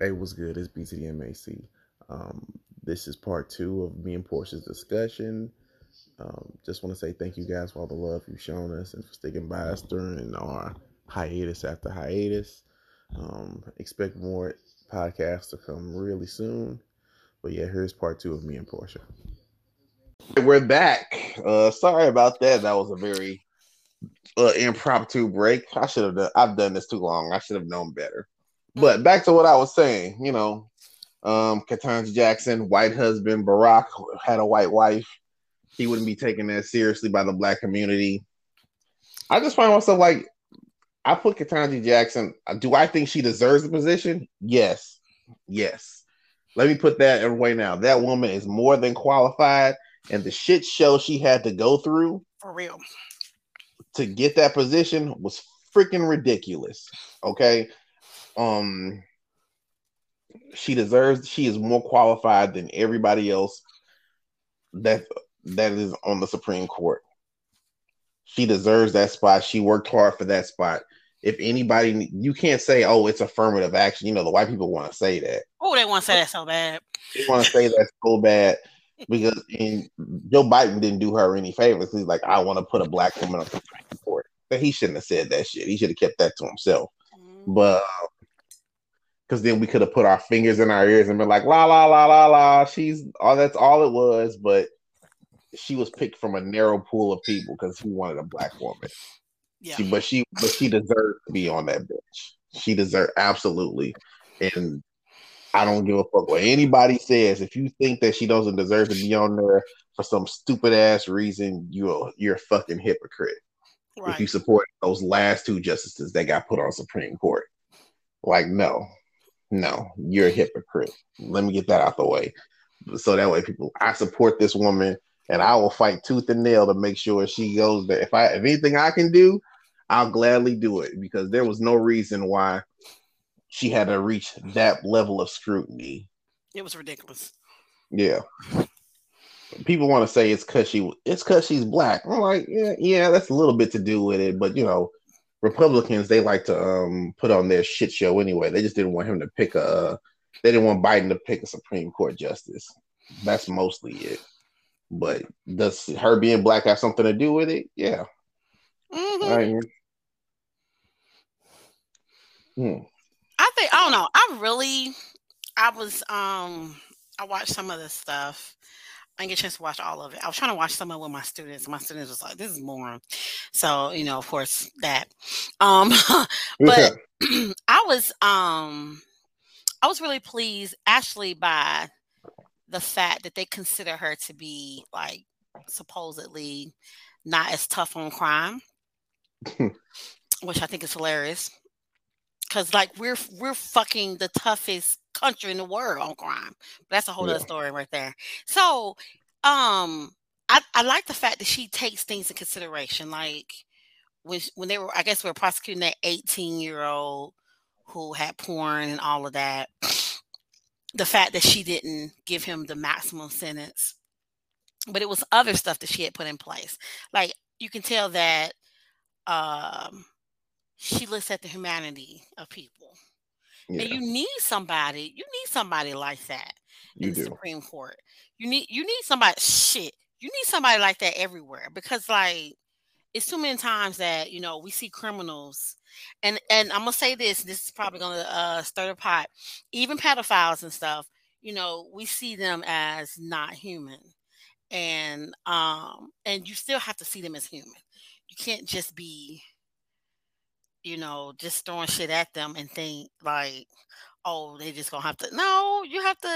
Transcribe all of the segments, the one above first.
Hey, what's good? It's BTDMAC. Um, this is part two of me and Portia's discussion. Um, just want to say thank you guys for all the love you've shown us and for sticking by us during our hiatus after hiatus. Um, expect more podcasts to come really soon. But yeah, here's part two of me and Portia. We're back. Uh, sorry about that. That was a very uh, impromptu break. I should have done. I've done this too long. I should have known better. But back to what I was saying. You know, um, Ketanji Jackson, white husband, Barack had a white wife. He wouldn't be taken that seriously by the black community. I just find myself like, I put Ketanji Jackson. Do I think she deserves the position? Yes, yes. Let me put that away now. That woman is more than qualified, and the shit show she had to go through for real to get that position was freaking ridiculous. Okay. Um she deserves she is more qualified than everybody else that that is on the Supreme Court. She deserves that spot. She worked hard for that spot. If anybody, you can't say, "Oh, it's affirmative action." You know, the white people want to say that. Oh, they want to say that so bad. They want to say that so bad because in, Joe Biden didn't do her any favors. He's like, "I want to put a black woman on the Supreme Court." But he shouldn't have said that shit. He should have kept that to himself. Mm-hmm. But because then we could have put our fingers in our ears and been like, la la la la la. She's all that's all it was, but she was picked from a narrow pool of people because he wanted a black woman. Yeah. She, but she but she deserved to be on that bench. She deserved absolutely. And I don't give a fuck what anybody says. If you think that she doesn't deserve to be on there for some stupid ass reason, you're you're a fucking hypocrite. Right. If you support those last two justices that got put on Supreme Court. Like, no, no, you're a hypocrite. Let me get that out the way. So that way people I support this woman and I will fight tooth and nail to make sure she goes there. If I if anything I can do, I'll gladly do it because there was no reason why she had to reach that level of scrutiny. It was ridiculous. Yeah. People want to say it's cause she it's cause she's black. I'm like, yeah, yeah, that's a little bit to do with it, but you know, Republicans they like to um put on their shit show anyway. They just didn't want him to pick a. They didn't want Biden to pick a Supreme Court justice. That's mostly it. But does her being black have something to do with it? Yeah. Mm-hmm. hmm. I think I don't know. I really, I was um, I watched some of this stuff I didn't get a chance to watch all of it. I was trying to watch some of it with my students. My students was like, "This is boring," so you know, of course, that. Um, but I was um, I was really pleased actually by the fact that they consider her to be like supposedly not as tough on crime, which I think is hilarious. Cause like we're we're fucking the toughest country in the world on crime. But that's a whole yeah. other story right there. So, um, I, I like the fact that she takes things in consideration. Like when when they were, I guess, we are prosecuting that 18 year old who had porn and all of that. The fact that she didn't give him the maximum sentence, but it was other stuff that she had put in place. Like you can tell that um, she looks at the humanity of people yeah. And you need somebody, you need somebody like that in you the do. Supreme Court. You need you need somebody shit. You need somebody like that everywhere because like it's too many times that you know we see criminals and and i'm gonna say this this is probably gonna uh, stir the pot even pedophiles and stuff you know we see them as not human and um and you still have to see them as human you can't just be you know, just throwing shit at them and think like, oh, they just gonna have to. No, you have to.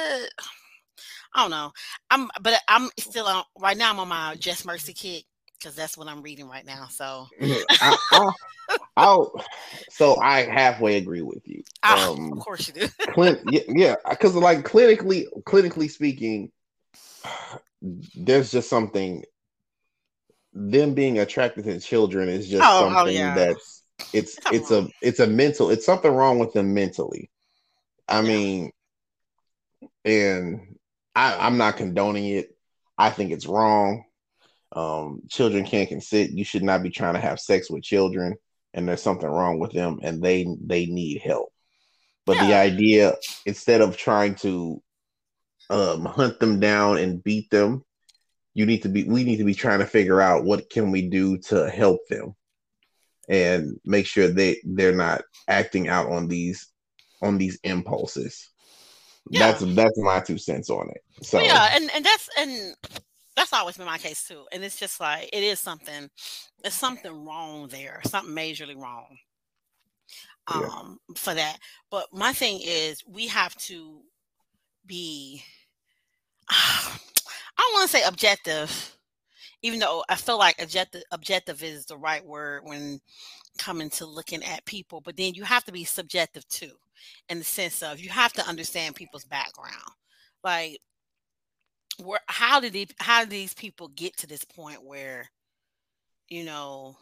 I don't know. I'm, but I'm still on right now. I'm on my Just Mercy kick because that's what I'm reading right now. So, I, so I halfway agree with you. Oh, um, of course you do. Clint, yeah, because yeah, like clinically, clinically speaking, there's just something. Them being attracted to children is just oh, oh something oh, yeah. that's it's it's a it's a mental it's something wrong with them mentally. I yeah. mean, and I, I'm not condoning it. I think it's wrong. Um, children can't consent. You should not be trying to have sex with children, and there's something wrong with them, and they they need help. But yeah. the idea, instead of trying to um, hunt them down and beat them, you need to be. We need to be trying to figure out what can we do to help them, and make sure they they're not acting out on these on these impulses. Yeah. That's that's my two cents on it. So well, yeah, and and that's and that's always been my case too. And it's just like it is something. There's something wrong there. Something majorly wrong. Um, yeah. for that. But my thing is, we have to be. I don't want to say objective, even though I feel like objective objective is the right word when coming to looking at people. But then you have to be subjective too in the sense of you have to understand people's background. Like where how did they how did these people get to this point where you know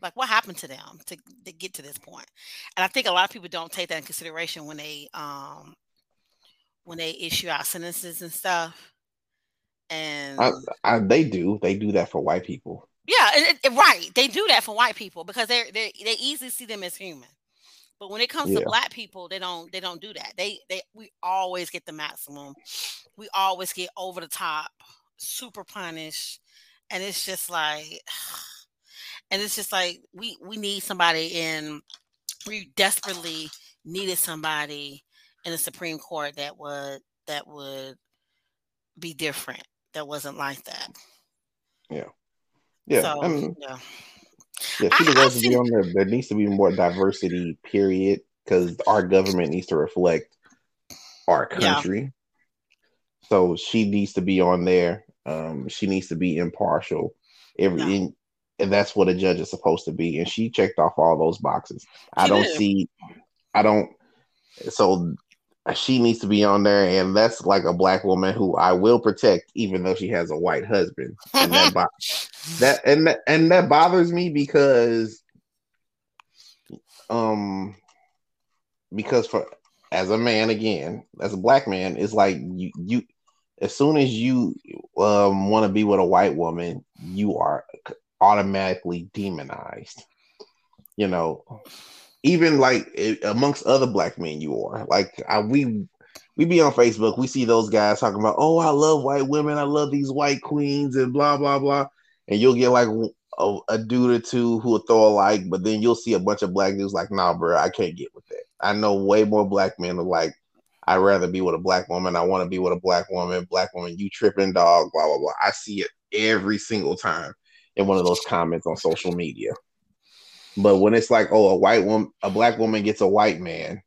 like what happened to them to, to get to this point? and i think a lot of people don't take that in consideration when they um when they issue out sentences and stuff and I, I, they do they do that for white people yeah it, it, right they do that for white people because they they they easily see them as human but when it comes yeah. to black people, they don't they don't do that. They they we always get the maximum. We always get over the top, super punished. And it's just like and it's just like we we need somebody in we desperately needed somebody in the Supreme Court that would that would be different. That wasn't like that. Yeah. Yeah. So, I mean, yeah. Yeah, she deserves to be on there. There needs to be more diversity, period, because our government needs to reflect our country. Yeah. So she needs to be on there. Um, she needs to be impartial. Every yeah. and that's what a judge is supposed to be. And she checked off all those boxes. She I don't did. see. I don't. So she needs to be on there, and that's like a black woman who I will protect, even though she has a white husband. And that, bo- that and that, and that bothers me because, um, because for as a man again, as a black man, it's like you you as soon as you um want to be with a white woman, you are automatically demonized. You know, even like amongst other black men you are. Like I, we we be on facebook we see those guys talking about oh i love white women i love these white queens and blah blah blah. And you'll get like a, a dude or two who will throw a like but then you'll see a bunch of black dudes like nah bro i can't get with that. I know way more black men are like i'd rather be with a black woman. I want to be with a black woman. Black woman you tripping dog blah blah blah. I see it every single time in one of those comments on social media but when it's like, oh, a white woman, a black woman gets a white man,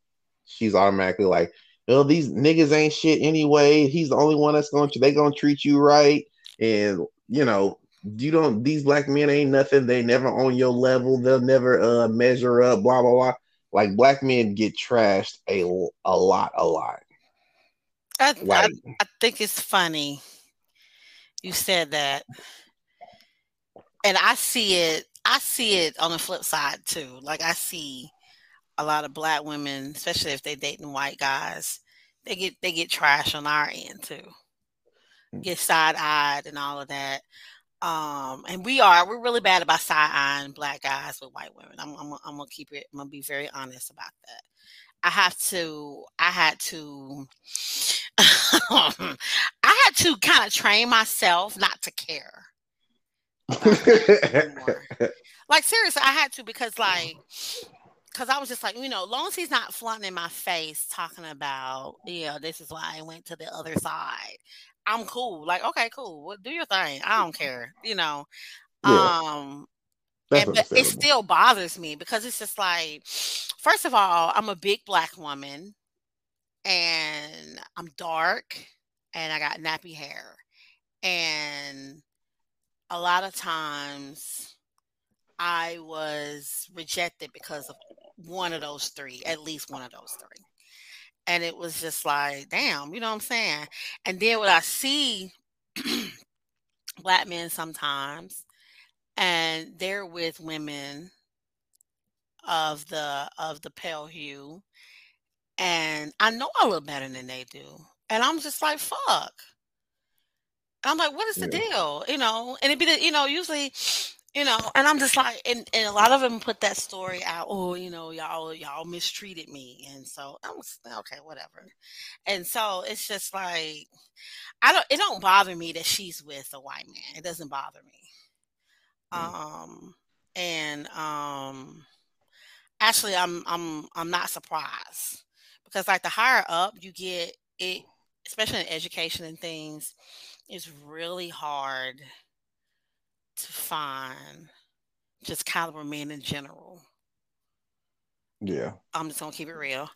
she's automatically like, oh, these niggas ain't shit anyway. He's the only one that's going to they gonna treat you right, and you know, you don't. These black men ain't nothing. They never on your level. They'll never uh measure up. Blah blah blah. Like black men get trashed a a lot, a lot. I, like, I, I think it's funny you said that, and I see it I see it on the flip side too. Like I see a lot of black women, especially if they're dating white guys, they get they get trash on our end too. Mm. Get side eyed and all of that. Um, and we are we're really bad about side eyeing black guys with white women. I'm, I'm I'm gonna keep it. I'm gonna be very honest about that. I have to. I had to. I had to kind of train myself not to care like seriously, I had to because like because I was just like, you know, long as he's not flaunting in my face talking about, you know, this is why I went to the other side. I'm cool. Like, okay, cool. Well, do your thing. I don't care. You know. Yeah. Um and, but it still bothers me because it's just like, first of all, I'm a big black woman and I'm dark and I got nappy hair. And a lot of times I was rejected because of one of those three, at least one of those three. And it was just like, damn, you know what I'm saying? And then when I see black men sometimes, and they're with women of the of the pale hue, and I know I look better than they do. And I'm just like, fuck. I'm like, what is the yeah. deal? You know, and it be the, you know, usually you know, and I'm just like, and, and a lot of them put that story out. Oh, you know, y'all y'all mistreated me, and so I was okay, whatever. And so it's just like, I don't. It don't bother me that she's with a white man. It doesn't bother me. Mm. Um, and um, actually, I'm I'm I'm not surprised because like the higher up you get, it especially in education and things, it's really hard to find just caliber men in general. Yeah. I'm just gonna keep it real.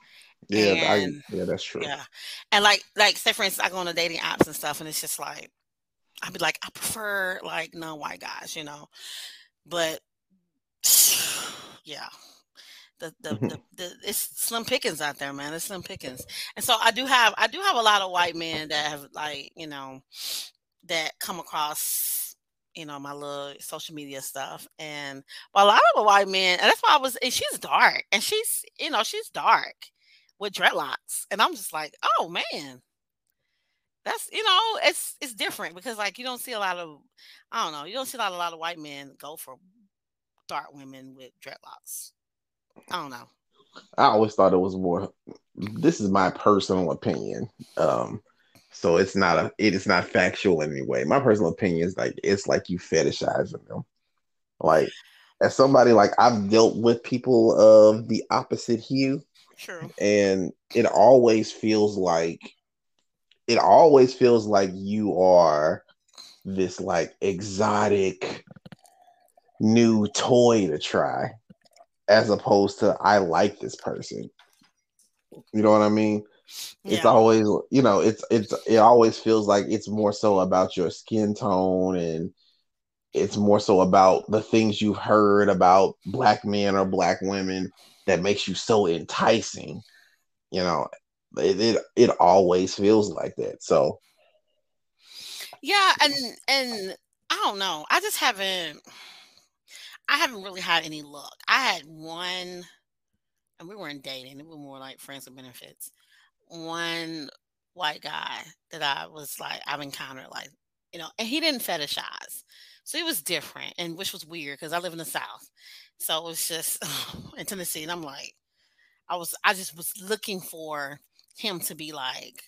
Yeah, and, I, yeah, that's true. Yeah, and like, like, say for instance, I go on the dating apps and stuff, and it's just like, I'd be like, I prefer like non-white guys, you know, but yeah, the the, mm-hmm. the, the it's slim pickings out there, man. It's slim pickings, and so I do have I do have a lot of white men that have like you know that come across you know, my little social media stuff. And but a lot of the white men, and that's why I was, and she's dark, and she's, you know, she's dark with dreadlocks, and I'm just like, oh man, that's you know, it's it's different because like you don't see a lot of, I don't know, you don't see a lot, a lot of white men go for dark women with dreadlocks. I don't know. I always thought it was more. This is my personal opinion. Um, so it's not a it is not factual in any way. My personal opinion is like it's like you fetishizing them. Like as somebody like I've dealt with people of the opposite hue. True. And it always feels like it always feels like you are this like exotic new toy to try as opposed to I like this person. You know what I mean? it's always you know it's it's it always feels like it's more so about your skin tone and it's more so about the things you've heard about black men or black women that makes you so enticing you know it it, it always feels like that so yeah and and i don't know i just haven't i haven't really had any luck i had one and we weren't dating it was more like friends with benefits one white guy that I was like I've encountered like you know, and he didn't fetishize, so it was different, and which was weird because I live in the South, so it was just in Tennessee, and I'm like, I was I just was looking for him to be like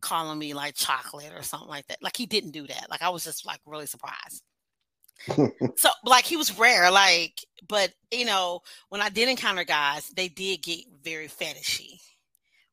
calling me like chocolate or something like that. Like he didn't do that. Like I was just like really surprised. so like he was rare, like, but you know, when I did encounter guys, they did get very fetishy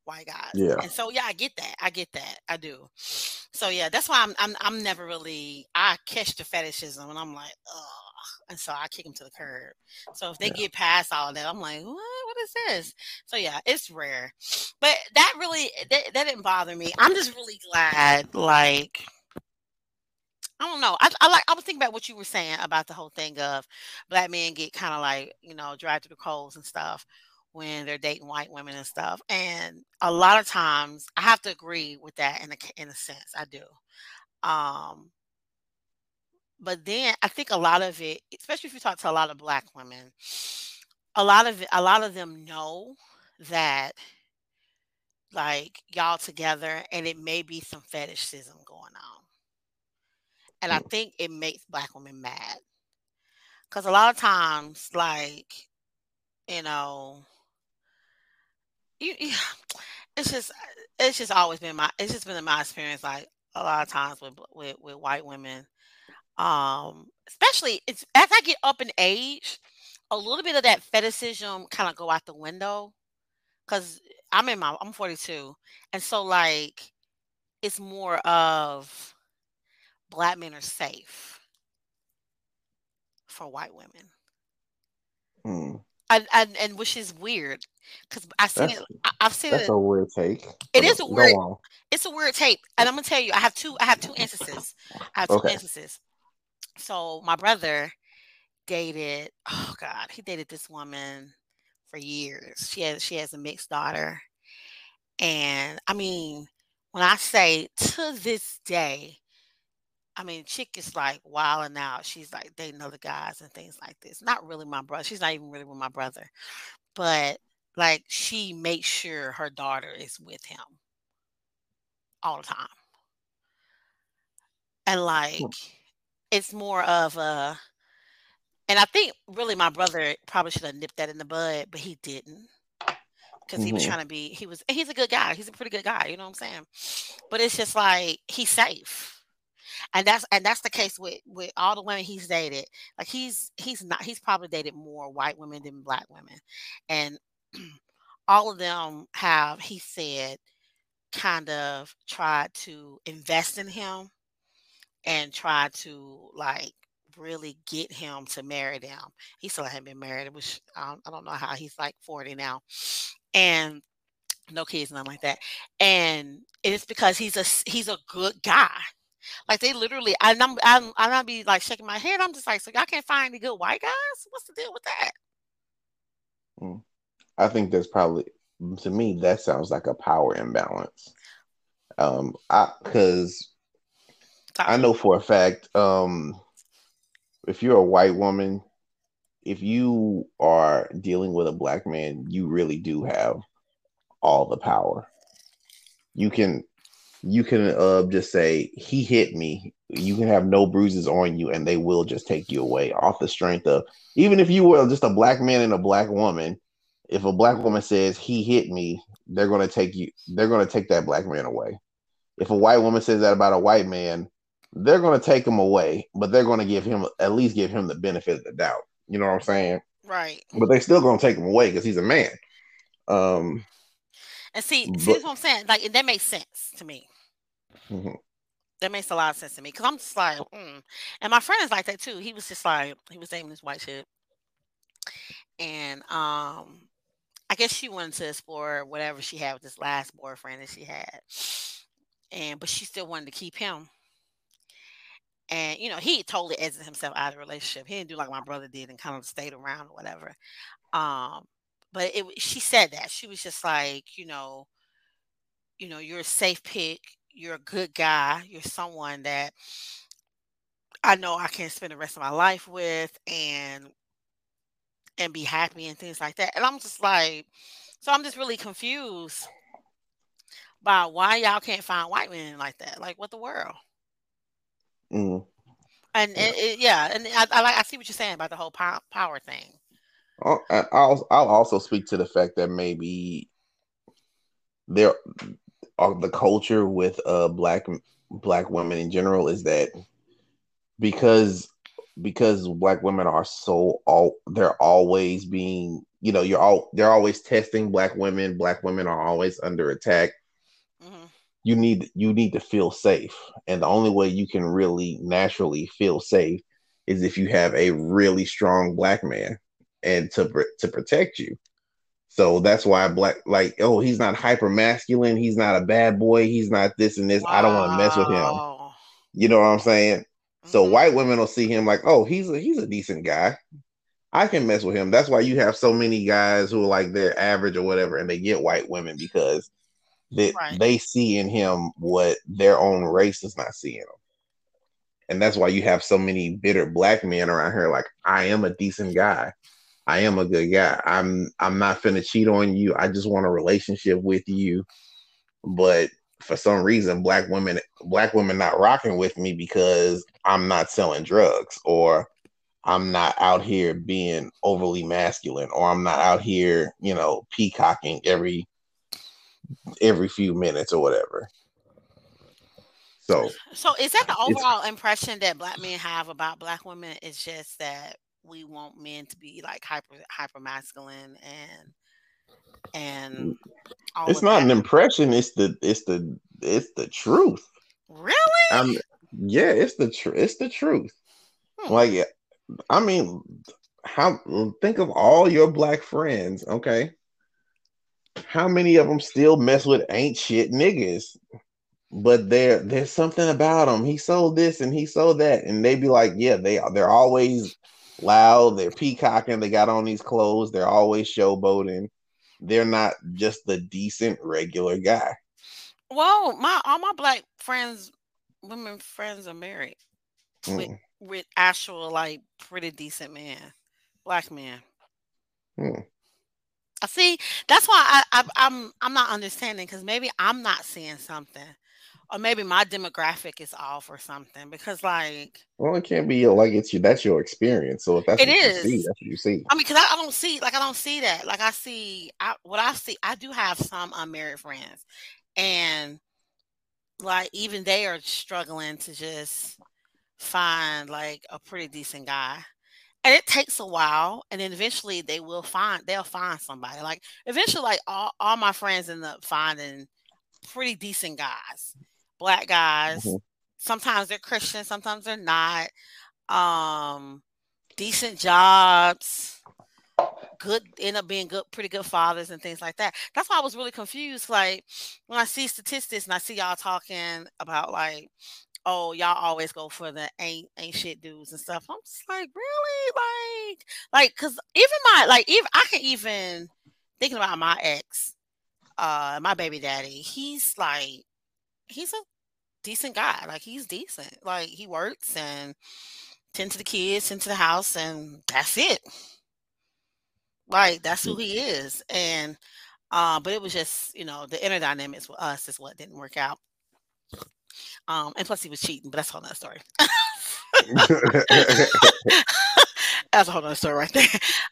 white guys. Yeah. And so yeah, I get that. I get that. I do. So yeah, that's why I'm I'm I'm never really I catch the fetishism and I'm like, oh and so I kick them to the curb. So if they yeah. get past all that, I'm like, what? What is this? So yeah, it's rare, but that really that, that didn't bother me. I'm just really glad, like. I don't know. I, I like. I was thinking about what you were saying about the whole thing of black men get kind of like you know dragged through the coals and stuff when they're dating white women and stuff. And a lot of times I have to agree with that in a in a sense. I do. Um but then I think a lot of it, especially if you talk to a lot of black women, a lot of it, a lot of them know that like y'all together and it may be some fetishism going on. And I think it makes black women mad. Cause a lot of times, like, you know, you, you, it's just it's just always been my it's just been in my experience like a lot of times with with, with white women. Um especially it's as i get up in age a little bit of that fetishism kind of go out the window. Because i'm in my i'm 42 and so like it's more of black men are safe for white women mm. and, and, and which is weird because I've seen that's, it. I, have seen that's it. a weird take. It is a weird. It's a weird take, and I'm gonna tell you. I have two. I have two instances. I have two okay. instances. So my brother dated. Oh God, he dated this woman for years. She has she has a mixed daughter, and I mean, when I say to this day, I mean, chick is like wilding out. She's like dating other guys and things like this. Not really my brother. She's not even really with my brother, but like she makes sure her daughter is with him all the time. And like it's more of a And I think really my brother probably should have nipped that in the bud, but he didn't. Because mm-hmm. he was mm-hmm. trying to be, he was, he's a good guy. He's a pretty good guy, you know what I'm saying? But it's just like he's safe. And that's and that's the case with with all the women he's dated. Like he's he's not he's probably dated more white women than black women. And all of them have, he said, kind of tried to invest in him and try to like really get him to marry them. He still hadn't been married, which don't, I don't know how he's like 40 now. And no kids, nothing like that. And it's because he's a he's a good guy. Like they literally, and I'm I'm I'm not be like shaking my head. I'm just like, so y'all can't find any good white guys? What's the deal with that? Mm. I think that's probably to me that sounds like a power imbalance. Um, I because I know for a fact, um, if you're a white woman, if you are dealing with a black man, you really do have all the power. You can you can uh, just say he hit me. You can have no bruises on you, and they will just take you away off the strength of even if you were just a black man and a black woman. If a black woman says he hit me, they're going to take you. They're going to take that black man away. If a white woman says that about a white man, they're going to take him away, but they're going to give him at least give him the benefit of the doubt. You know what I'm saying? Right. But they're still going to take him away because he's a man. Um. And see, but, see what I'm saying? Like that makes sense to me. Mm-hmm. That makes a lot of sense to me because I'm just like, mm. and my friend is like that too. He was just like, he was dating this white chick, and um, I guess she wanted to explore whatever she had with this last boyfriend that she had, and but she still wanted to keep him. And you know, he totally exited himself out of the relationship. He didn't do like my brother did and kind of stayed around or whatever. Um, but it she said that she was just like, you know, you know, you're a safe pick, you're a good guy, you're someone that I know I can spend the rest of my life with and and be happy and things like that. And I'm just like, so I'm just really confused by why y'all can't find white men like that. Like, what the world? Mm. And it, it, yeah, and I, I, like I see what you're saying about the whole power thing. I'll, I'll I'll also speak to the fact that maybe there are the culture with uh black black women in general is that because because black women are so all they're always being you know you're all they're always testing black women. Black women are always under attack. Mm-hmm. you need you need to feel safe. And the only way you can really naturally feel safe is if you have a really strong black man and to to protect you so that's why black like oh he's not hyper masculine he's not a bad boy he's not this and this wow. i don't want to mess with him you know what i'm saying so mm-hmm. white women will see him like, oh, he's a he's a decent guy. I can mess with him. That's why you have so many guys who are like they're average or whatever, and they get white women because they right. they see in him what their own race is not seeing him. And that's why you have so many bitter black men around here. Like, I am a decent guy. I am a good guy. I'm I'm not finna cheat on you. I just want a relationship with you. But for some reason black women black women not rocking with me because I'm not selling drugs or I'm not out here being overly masculine or I'm not out here, you know, peacocking every every few minutes or whatever. So So is that the overall impression that black men have about black women? is just that we want men to be like hyper hyper masculine and and it's not that. an impression. It's the it's the it's the truth. Really? I'm, yeah, it's the truth. It's the truth. Hmm. Like, I mean, how? Think of all your black friends. Okay, how many of them still mess with ain't shit niggas? But there, there's something about them. He sold this and he sold that, and they be like, yeah, they. They're always loud. They're peacocking. They got on these clothes. They're always showboating they're not just the decent regular guy. Well, my all my black friends, women friends are married mm. with with actual like pretty decent man, black men. Mm. I see. That's why I, I I'm I'm not understanding because maybe I'm not seeing something, or maybe my demographic is off or something because like well it can't be like it's you that's your experience so if that's it what is. you see that's what you see. I mean because I, I, don't see like i don't see that. Like i see I, what i see i do have some unmarried friends and like even they are struggling to just find like a pretty decent guy and it takes a while and then eventually they will find they'll find somebody. Like eventually like all, all my friends end up finding pretty decent guys black guys mm-hmm. sometimes they're christian sometimes they're not um decent jobs good end up being good pretty good fathers and things like that that's why i was really confused like when i see statistics and i see y'all talking about like oh, y'all always go for the ain't ain't shit dudes and stuff. I'm just like, really? Like, like, cause even my like even I can even thinking about my ex, uh, my baby daddy, he's like he's a decent guy. Like he's decent. Like he works and tend to the kids, tend to the house, and that's it. Like that's who he is. And uh, but it was just, you know, the inner dynamics with us is what didn't work out. Um, and plus he was cheating, but that's a whole nother story. that's a whole nother story right there.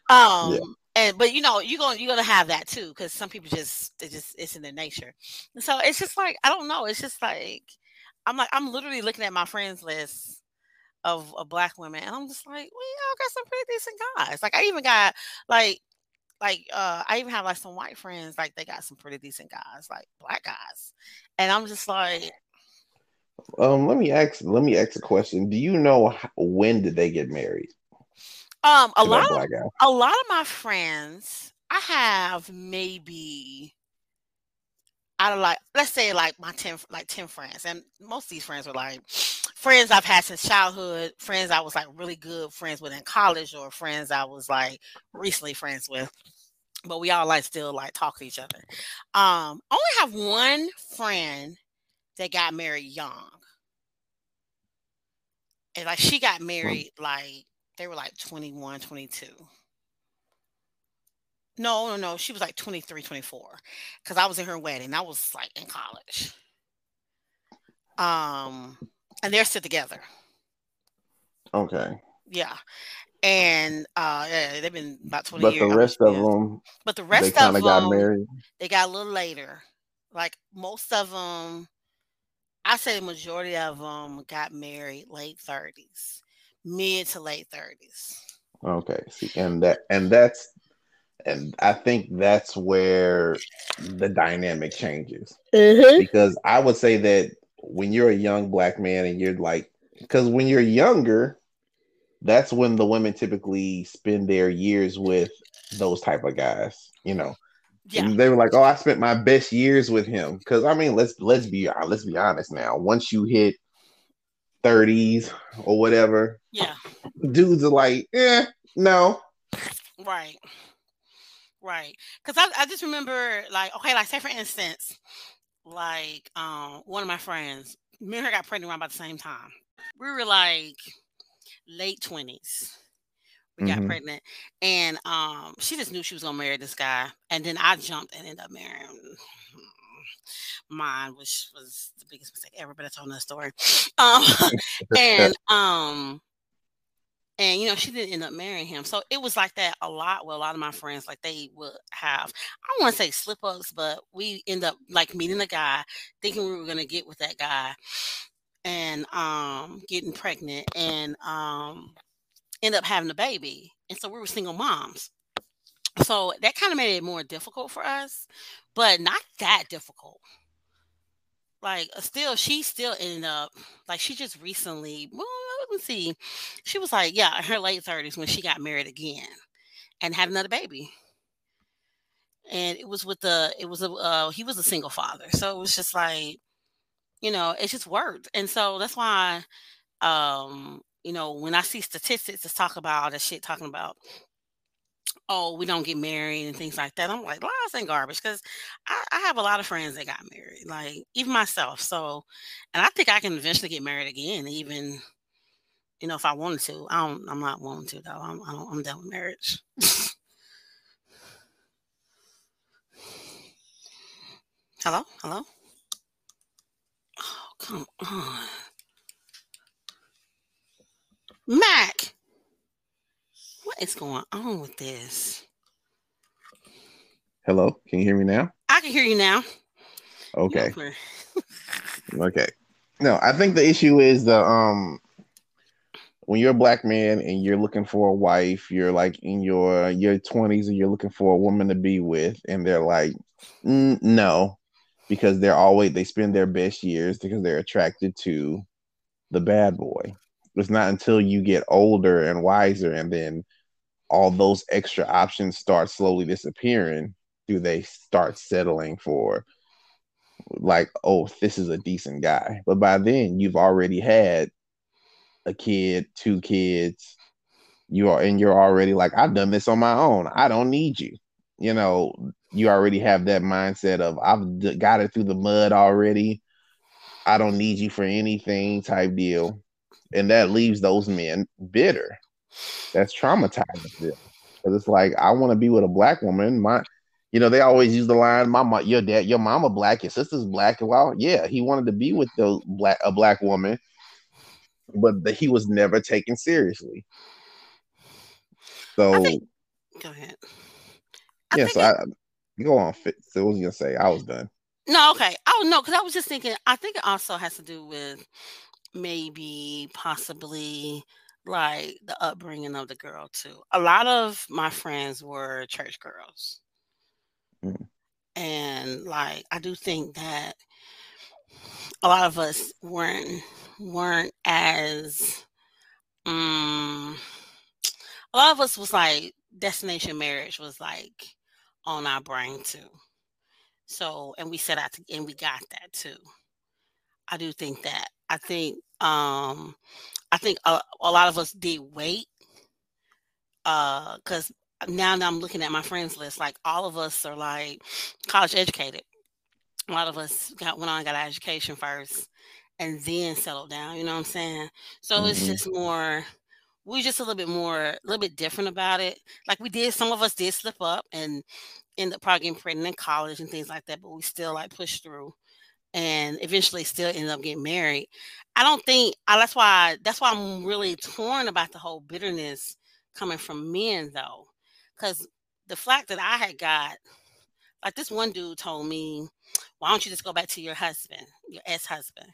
Um, yeah. And but you know, you're gonna you're gonna have that too, because some people just it just it's in their nature. And so it's just like, I don't know, it's just like I'm like, I'm literally looking at my friends list of, black women, and I'm just like, well, y'all got some pretty decent guys. Like I even got like like uh I even have like some white friends, like they got some pretty decent guys, like black guys. And I'm just like, um, let me ask. Let me ask a question. Do you know when did they get married? Um, a lot of a lot of my friends, I have maybe out of like let's say like my 10 like 10 friends and most of these friends were like friends i've had since childhood friends i was like really good friends with in college or friends i was like recently friends with but we all like still like talk to each other. Um only have one friend that got married young. And like she got married like they were like 21 22 no no no she was like 23 24 because i was in her wedding. I was like in college. Um and they're still together. Okay. Yeah. And uh yeah, they've been about 20 but years. the rest of them but the rest they of them got married? they got a little later. Like most of them I say the majority of them got married late 30s, mid to late 30s. Okay. See, and that and that's and I think that's where the dynamic changes. Mm-hmm. Because I would say that when you're a young black man and you're like because when you're younger, that's when the women typically spend their years with those type of guys, you know. Yeah. And they were like, "Oh, I spent my best years with him." Because I mean, let's let's be let's be honest now. Once you hit thirties or whatever, yeah, dudes are like, "Eh, no." Right, right. Because I, I just remember like, okay, like say for instance, like um one of my friends, me and her got pregnant around about the same time. We were like late twenties we got mm-hmm. pregnant, and um, she just knew she was gonna marry this guy, and then I jumped and ended up marrying mine, which was the biggest mistake ever. But that's another story. Um, and um, and you know she didn't end up marrying him, so it was like that a lot. With a lot of my friends, like they would have, I don't want to say slip ups, but we end up like meeting a guy, thinking we were gonna get with that guy, and um, getting pregnant, and um end up having a baby. And so we were single moms. So that kind of made it more difficult for us, but not that difficult. Like uh, still, she still ended up like she just recently. Well, let me see. She was like, yeah, in her late thirties when she got married again, and had another baby. And it was with the it was a uh, he was a single father, so it was just like, you know, it just worked, and so that's why um you know, when I see statistics that talk about all that shit talking about, oh, we don't get married and things like that, I'm like, lies and garbage. Because I, I, have a lot of friends that got married, like even myself. So, and I think I can eventually get married again, even, you know, if I wanted to. I don't, I'm not wanting to though. I'm, I am done with marriage. Hello, hello. Oh Come on. Mac, what is going on with this? Hello, can you hear me now? I can hear you now. Okay. okay. No, I think the issue is the um when you're a black man and you're looking for a wife, you're like in your your 20s and you're looking for a woman to be with, and they're like, mm, no, because they're always they spend their best years because they're attracted to the bad boy. It's not until you get older and wiser and then all those extra options start slowly disappearing do they start settling for like oh this is a decent guy but by then you've already had a kid two kids you are and you're already like i've done this on my own i don't need you you know you already have that mindset of I've got it through the mud already. I don't need you for anything type deal. And that leaves those men bitter. That's traumatizing them. Because it's like, I want to be with a black woman. My you know, they always use the line, "Mama, your dad, your mama black, your sister's black." Well, yeah, he wanted to be with the black a black woman, but the, he was never taken seriously. So, think, go ahead. I yeah, so I, Go on, Fitz. So what was gonna say? I was done. No, okay. Oh no, because I was just thinking. I think it also has to do with maybe possibly like the upbringing of the girl too. A lot of my friends were church girls, mm. and like I do think that a lot of us weren't weren't as um a lot of us was like destination marriage was like on our brain too. So, and we set out to, and we got that too. I do think that. I think, um, I think a, a lot of us did wait, uh, because now that I'm looking at my friends list, like all of us are like college educated. A lot of us got went on got an education first, and then settled down. You know what I'm saying? So mm-hmm. it's just more we just a little bit more, a little bit different about it. Like we did, some of us did slip up and end up probably getting pregnant in college and things like that, but we still like pushed through and eventually still ended up getting married. I don't think I, that's why that's why I'm really torn about the whole bitterness coming from men though, because the flack that I had got, like this one dude told me, "Why don't you just go back to your husband, your ex husband?"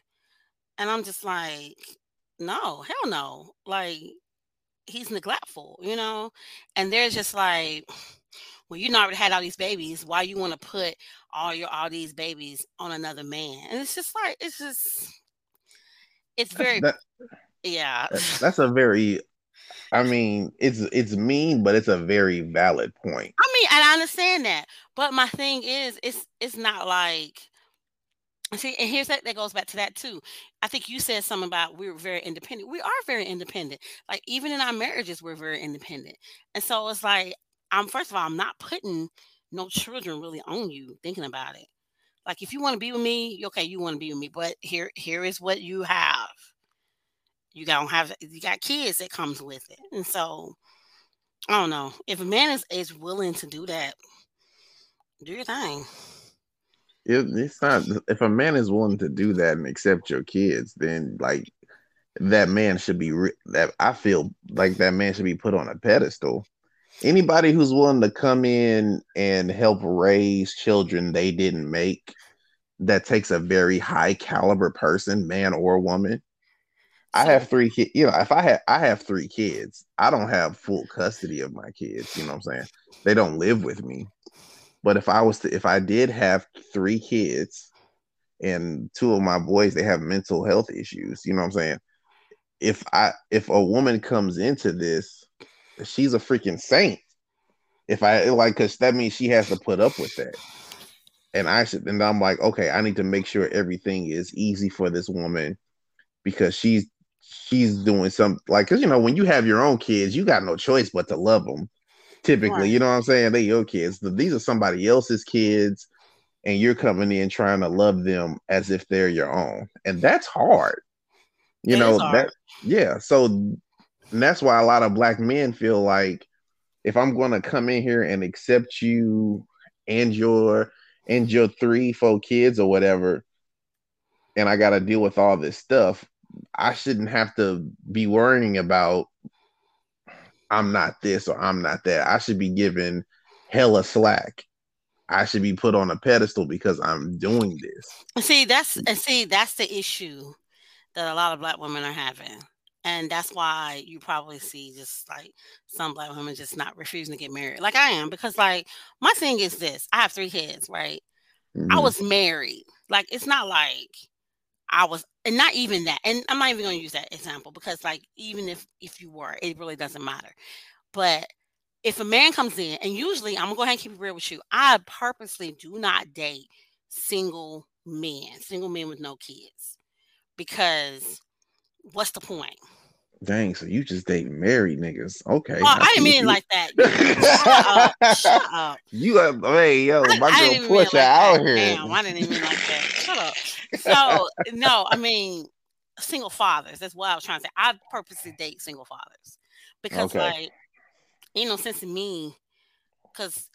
And I'm just like, "No, hell no!" Like he's neglectful, you know? And they're just like, well, you already had all these babies. Why you want to put all your all these babies on another man? And it's just like it's just it's very that, yeah. That's a very I mean, it's it's mean, but it's a very valid point. I mean, and I understand that. But my thing is it's it's not like See, and here's that that goes back to that too. I think you said something about we are very independent. We are very independent. Like even in our marriages, we're very independent. And so it's like, I'm first of all, I'm not putting no children really on you thinking about it. Like if you want to be with me, okay, you want to be with me, but here here is what you have. You don't have you got kids that comes with it. And so I don't know. If a man is, is willing to do that, do your thing it, it's not if a man is willing to do that and accept your kids then like that man should be that i feel like that man should be put on a pedestal anybody who's willing to come in and help raise children they didn't make that takes a very high caliber person man or woman I have three kids. You know, if I had I have three kids, I don't have full custody of my kids. You know what I'm saying? They don't live with me. But if I was to, if I did have three kids and two of my boys, they have mental health issues, you know what I'm saying? If I, if a woman comes into this, she's a freaking saint. If I like, cause that means she has to put up with that. And I should, and I'm like, okay, I need to make sure everything is easy for this woman because she's she's doing some like because you know when you have your own kids you got no choice but to love them typically. Right. You know what I'm saying? They your kids. These are somebody else's kids, and you're coming in trying to love them as if they're your own, and that's hard. You it know that yeah. So that's why a lot of black men feel like if I'm going to come in here and accept you and your and your three, four kids or whatever, and I got to deal with all this stuff. I shouldn't have to be worrying about I'm not this or I'm not that. I should be given hella slack. I should be put on a pedestal because I'm doing this. See, that's and see that's the issue that a lot of black women are having. And that's why you probably see just like some black women just not refusing to get married. Like I am, because like my thing is this I have three kids, right? Mm-hmm. I was married. Like it's not like I was and not even that. And I'm not even gonna use that example because like even if if you were, it really doesn't matter. But if a man comes in, and usually I'm gonna go ahead and keep it real with you, I purposely do not date single men, single men with no kids, because what's the point? Dang, so you just date married niggas. Okay. Oh, I, didn't mean it like that. shut up. Shut up. You have, hey, yo, my I, girl Portia like out here. Damn, I didn't even mean like that. Shut up. So, no, I mean, single fathers. That's what I was trying to say. I purposely date single fathers because, okay. like, you know, since me, because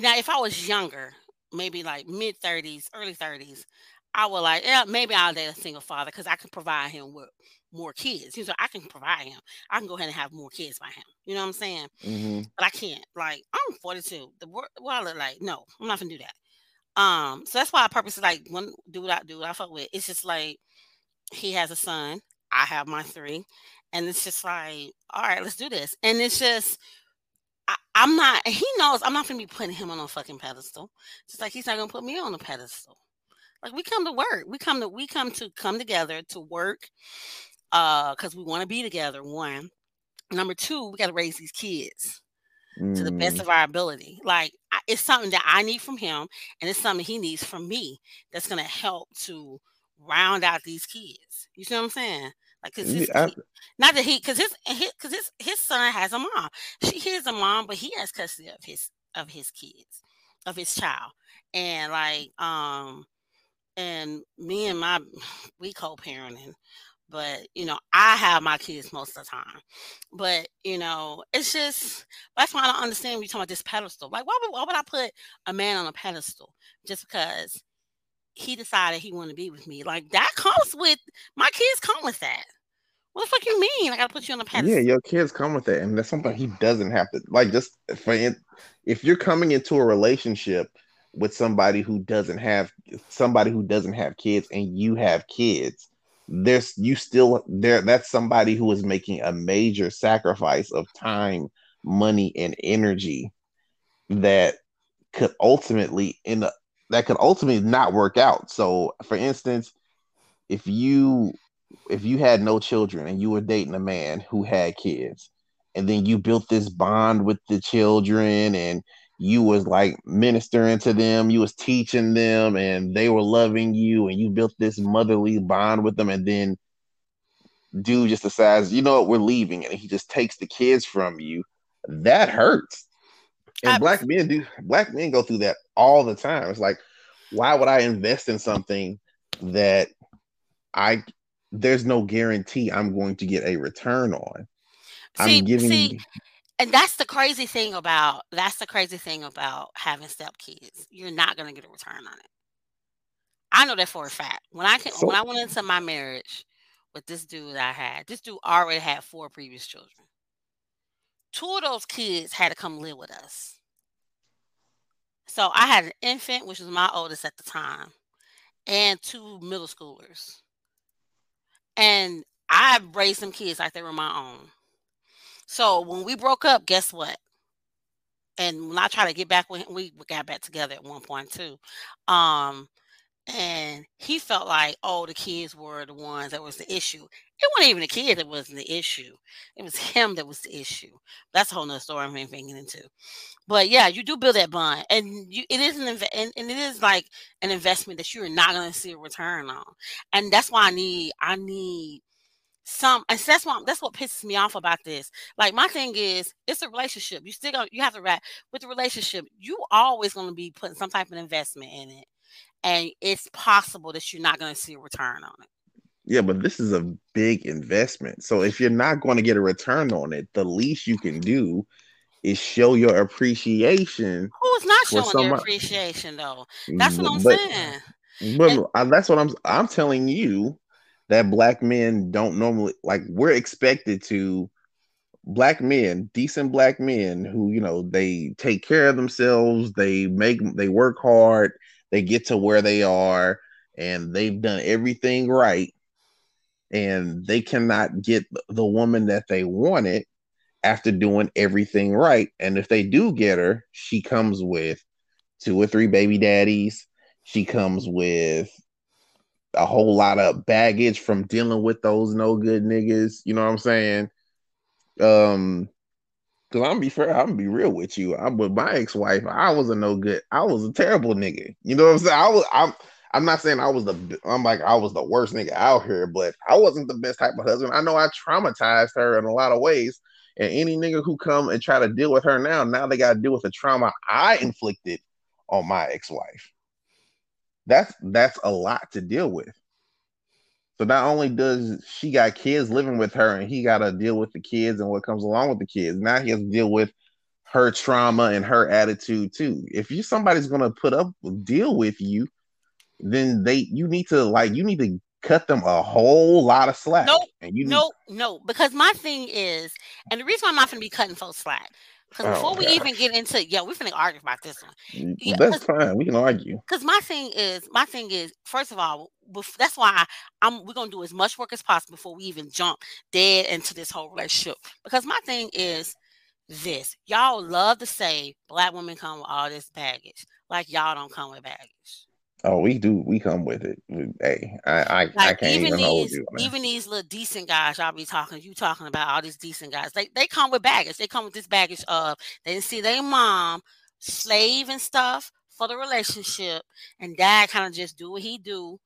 now if I was younger, maybe like mid 30s, early 30s, I would like, yeah, maybe I'll date a single father because I can provide him with more kids. You know, I can provide him. I can go ahead and have more kids by him. You know what I'm saying? Mm-hmm. But I can't. Like, I'm 42. The what I look like, no, I'm not gonna do that. Um, so that's why I purposely like one do what I do what I fuck with. It's just like he has a son, I have my three, and it's just like, all right, let's do this. And it's just I, am not. He knows I'm not gonna be putting him on a fucking pedestal. Just like he's not gonna put me on a pedestal. Like we come to work. We come to we come to come together to work uh because we want to be together. One. Number two, we got to raise these kids mm. to the best mm. of our ability. Like it's something that I need from him, and it's something he needs from me. That's gonna help to round out these kids. You see what I'm saying? Like, cause his, he, not that he, cause his, cause his, his son has a mom. She has a mom, but he has custody of his, of his kids, of his child, and like, um, and me and my, we co-parenting, but you know, I have my kids most of the time. But you know, it's just that's why I don't understand when you talk about this pedestal. Like, why would, why would I put a man on a pedestal just because he decided he wanted to be with me. Like that comes with my kids come with that. What the fuck you mean? I gotta put you on the pedestal. Yeah, your kids come with that, and that's something he doesn't have to like. Just for if you're coming into a relationship with somebody who doesn't have somebody who doesn't have kids, and you have kids, there's you still there. That's somebody who is making a major sacrifice of time, money, and energy that could ultimately in a that could ultimately not work out. So, for instance, if you if you had no children and you were dating a man who had kids, and then you built this bond with the children and you was like ministering to them, you was teaching them, and they were loving you, and you built this motherly bond with them, and then dude just decides, you know what, we're leaving, and he just takes the kids from you. That hurts. And I, black men do black men go through that all the time. It's like, why would I invest in something that I there's no guarantee I'm going to get a return on? See, I'm giving see, and that's the crazy thing about that's the crazy thing about having stepkids. You're not gonna get a return on it. I know that for a fact. When I can, so, when I went into my marriage with this dude I had, this dude already had four previous children. Two of those kids had to come live with us. So I had an infant, which was my oldest at the time, and two middle schoolers. And I raised some kids like they were my own. So when we broke up, guess what? And when I tried to get back with him, we got back together at one point too. Um, and he felt like, oh, the kids were the ones that was the issue. It wasn't even the kid that wasn't the issue. It was him that was the issue. That's a whole nother story I'm getting into. But yeah, you do build that bond, and you, it is an inv- and, and it is like an investment that you're not going to see a return on. And that's why I need I need some and that's what that's what pisses me off about this. Like my thing is it's a relationship. You still got you have to wrap with the relationship, you always gonna be putting some type of investment in it. And it's possible that you're not gonna see a return on it. Yeah, but this is a big investment. So if you're not going to get a return on it, the least you can do is show your appreciation. Who's not showing their appreciation though? That's what mm, I'm but, saying. But and, that's what I'm I'm telling you that black men don't normally like we're expected to black men, decent black men who, you know, they take care of themselves, they make they work hard, they get to where they are and they've done everything right and they cannot get the woman that they wanted after doing everything right. And if they do get her, she comes with two or three baby daddies. She comes with a whole lot of baggage from dealing with those no good niggas. You know what I'm saying? Um, cause I'm be fair, I'm gonna be real with you. I'm with my ex-wife. I was a no good. I was a terrible nigga. You know what I'm saying? I was. I'm. I'm not saying I was the. I'm like I was the worst nigga out here, but I wasn't the best type of husband. I know I traumatized her in a lot of ways. And any nigga who come and try to deal with her now, now they got to deal with the trauma I inflicted on my ex-wife. That's that's a lot to deal with. So not only does she got kids living with her and he got to deal with the kids and what comes along with the kids, now he has to deal with her trauma and her attitude too. If you somebody's gonna put up deal with you, then they you need to like you need to cut them a whole lot of slack. Nope. And you no, need... no, because my thing is, and the reason why I'm not gonna be cutting folks slack because oh, before we even get into yeah, we're gonna argue about this one. Mm, yeah, that's fine. We can argue. Because my thing is, my thing is, first of all, that's why I, am We're gonna do as much work as possible before we even jump dead into this whole relationship. Because my thing is this: y'all love to say black women come with all this baggage, like y'all don't come with baggage. Oh, we do. We come with it. Hey, I, I, like I can't even, even hold you. Even these little decent guys, y'all be talking, you talking about all these decent guys. They they come with baggage. They come with this baggage of they didn't see their mom slave and stuff for the relationship, and dad kind of just do what he do.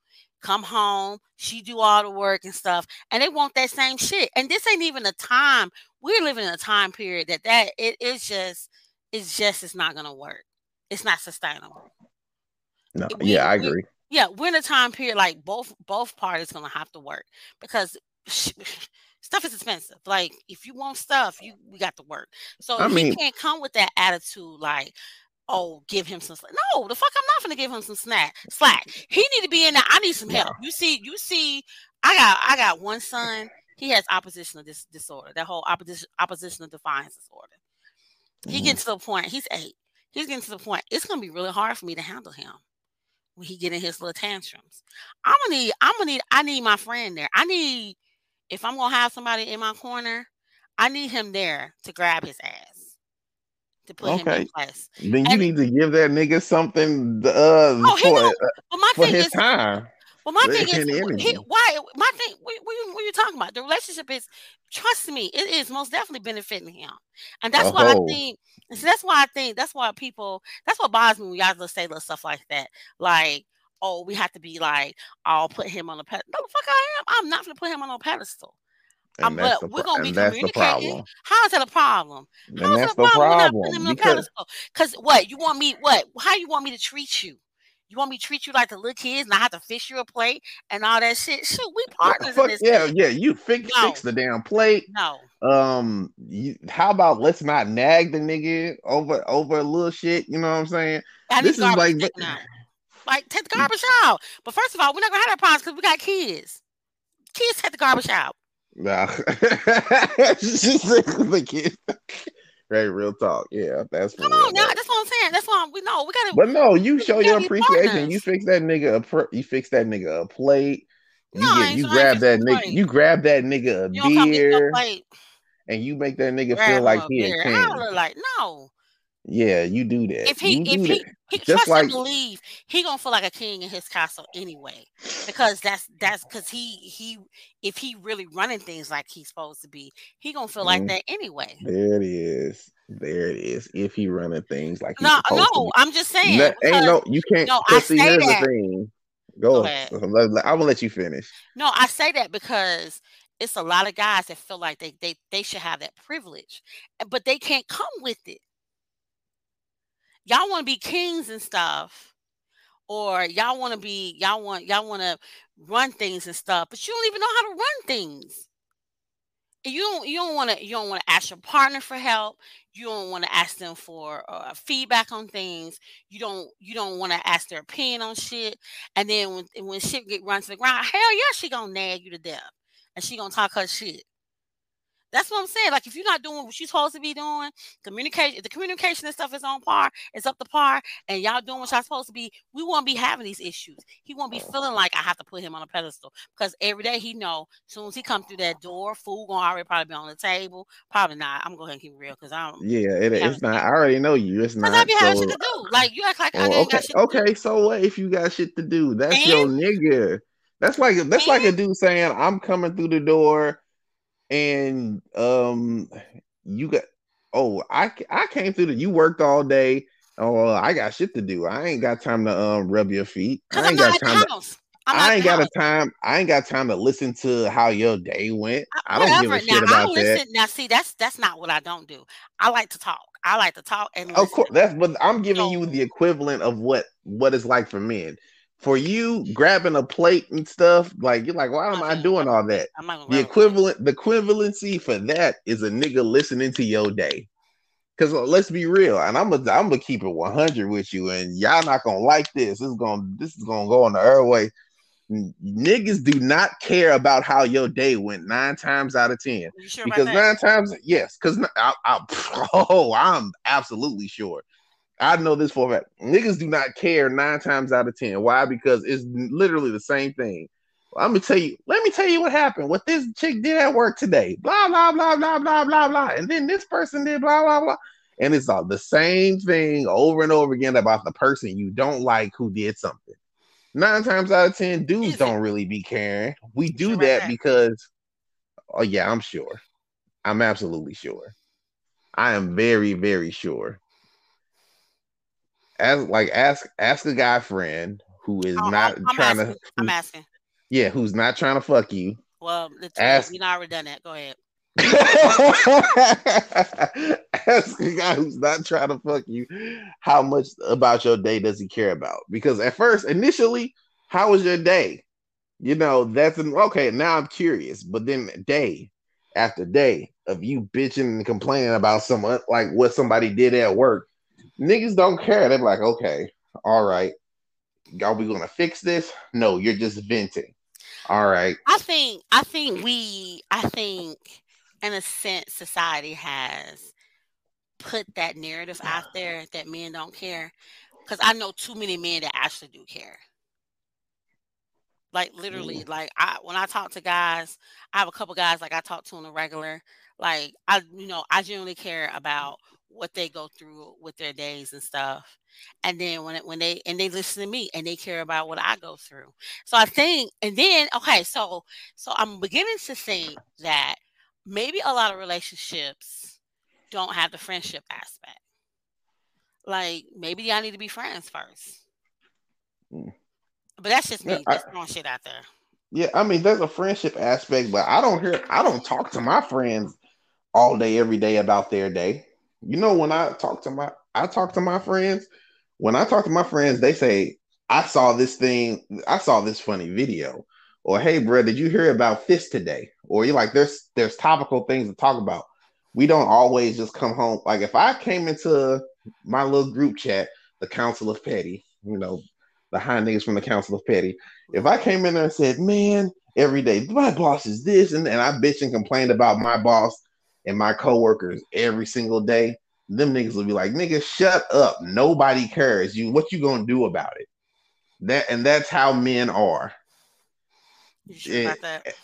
Come home, she do all the work and stuff, and they want that same shit. And this ain't even a time. We're living in a time period that that it is just it's just it's not gonna work. It's not sustainable. No, we, yeah, I agree. We, yeah, we're in a time period like both both parties gonna have to work because stuff is expensive. Like if you want stuff, you we got to work. So I mean, he can't come with that attitude like, oh, give him some slack. No, the fuck I'm not gonna give him some snack slack. He need to be in there. I need some help. You see, you see, I got I got one son. He has oppositional dis- disorder. That whole opposition oppositional defiance disorder. He mm-hmm. gets to the point. He's eight. He's getting to the point. It's gonna be really hard for me to handle him when he get in his little tantrums. I'm gonna need, I'm gonna need, I need my friend there. I need, if I'm gonna have somebody in my corner, I need him there to grab his ass. To put okay. him in place. Then you and, need to give that nigga something uh oh, for, uh, but my for thing his is, time. Well, my thing is, he, why? My thing, what, what, what, are you talking about? The relationship is, trust me, it is most definitely benefiting him, and that's why I think. So that's why I think that's why people. That's what bothers me when y'all just say little stuff like that, like. Oh, we have to be like, I'll put him on a pedestal. No, fuck I am. I'm not gonna put him on a pedestal. Um, but the, we're gonna be communicating. How is that a problem? How is that a problem? problem. We're not putting him on a pedestal. Because what you want me? What? How you want me to treat you? You want me to treat you like the little kids and I have to fish you a plate and all that shit? Shoot, we partners Fuck, yeah, thing. yeah. You fix no. fix the damn plate. No. Um, you, how about let's not nag the nigga over over a little shit? You know what I'm saying? this is like now. like take the garbage out. But first of all, we're not gonna have that problems because we got kids. Kids take the garbage out. Nah, the kids. Right, real talk. Yeah, that's come on now. That's what I'm saying. That's why we know we gotta. But no, you show your appreciation. You fix that nigga a pr- you fix that nigga a plate. You no, get, you grab that nigga. Plate. You grab that nigga a beer, and you make that nigga grab feel like he a king. I like no. Yeah, you do that. If he, if he, he just trust like, him to leave, he gonna feel like a king in his castle anyway, because that's that's because he he if he really running things like he's supposed to be, he gonna feel like mm, that anyway. There it is. There it is. If he running things like no, no, I'm just saying. No, ain't no, you can't. No, I see, say that. the thing. Go, Go ahead. I will let you finish. No, I say that because it's a lot of guys that feel like they they they should have that privilege, but they can't come with it y'all want to be kings and stuff. Or y'all want to be y'all want y'all want to run things and stuff but you don't even know how to run things. You don't you don't want to you don't want to ask your partner for help. You don't want to ask them for uh, feedback on things. You don't you don't want to ask their opinion on shit. And then when when shit get run to the ground hell yeah she gonna nag you to death. And she gonna talk her shit that's what I'm saying. Like if you're not doing what you're supposed to be doing, communication, the communication and stuff is on par, it's up to par, and y'all doing what y'all supposed to be, we won't be having these issues. He won't be feeling like I have to put him on a pedestal because every day he know as soon as he come through that door, food gonna already probably be on the table. Probably not. I'm going to go ahead and keep it real because I don't. Yeah, it, it's not. I already know you. It's not. I be having so, shit to do. Like you act like I oh, okay, okay. So what if you got shit to do? That's and, your nigga. That's like that's and, like a dude saying, "I'm coming through the door." And um, you got oh, I I came through the you worked all day. Oh, I got shit to do. I ain't got time to um rub your feet. I ain't got time to. I ain't got a time. I ain't got time to listen to how your day went. Uh, I don't give a shit now, about that. Now, see, that's that's not what I don't do. I like to talk. I like to talk and listen. of course that's. But I'm giving so, you the equivalent of what what it's like for men for you grabbing a plate and stuff, like you're like, why am I doing all that? The equivalent, the equivalency for that is a nigga listening to your day. Cause uh, let's be real, and I'm gonna I'm gonna keep it 100 with you, and y'all not gonna like this. This is gonna this is gonna go on the airway. Niggas do not care about how your day went nine times out of ten. Sure because nine times, yes, because I, I, oh, I'm absolutely sure I know this for a fact. Niggas do not care nine times out of ten. Why? Because it's literally the same thing. I'm gonna tell you. Let me tell you what happened. What this chick did at work today. Blah blah blah blah blah blah blah. And then this person did blah blah blah. And it's all the same thing over and over again about the person you don't like who did something. Nine times out of ten, dudes don't really be caring. We do that because, oh yeah, I'm sure. I'm absolutely sure. I am very very sure as like ask ask a guy friend who is oh, not I'm trying asking, to. I'm asking. Yeah, who's not trying to fuck you? Well, ask, you know, already done that. Go ahead. ask a guy who's not trying to fuck you how much about your day does he care about? Because at first, initially, how was your day? You know, that's an okay. Now I'm curious, but then day after day of you bitching and complaining about some like what somebody did at work Niggas don't care. They're like, okay, all right. Are we gonna fix this? No, you're just venting. All right. I think I think we I think in a sense society has put that narrative out there that men don't care. Because I know too many men that actually do care. Like literally, mm. like I when I talk to guys, I have a couple guys like I talk to on a regular. Like I, you know, I genuinely care about what they go through with their days and stuff and then when it, when they and they listen to me and they care about what I go through. So I think, and then okay, so so I'm beginning to think that maybe a lot of relationships don't have the friendship aspect. Like maybe y'all need to be friends first. Mm. But that's just me. Yeah, just throwing shit out there. Yeah, I mean, there's a friendship aspect, but I don't hear, I don't talk to my friends all day, every day about their day. You know, when I talk to my I talk to my friends, when I talk to my friends, they say, I saw this thing, I saw this funny video. Or hey bro, did you hear about this today? Or you're like, there's there's topical things to talk about. We don't always just come home. Like if I came into my little group chat, the Council of Petty, you know, the high niggas from the Council of Petty. If I came in there and said, man, every day, my boss is this, and, and I bitch and complained about my boss and my coworkers every single day, them niggas will be like, nigga, shut up. Nobody cares. You what you gonna do about it? That and that's how men are. You sure about that?